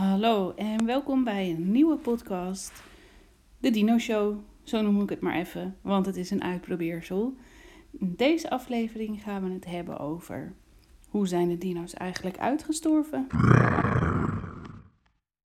Hallo en welkom bij een nieuwe podcast, de Dino Show. Zo noem ik het maar even, want het is een uitprobeersel. In deze aflevering gaan we het hebben over hoe zijn de dino's eigenlijk uitgestorven?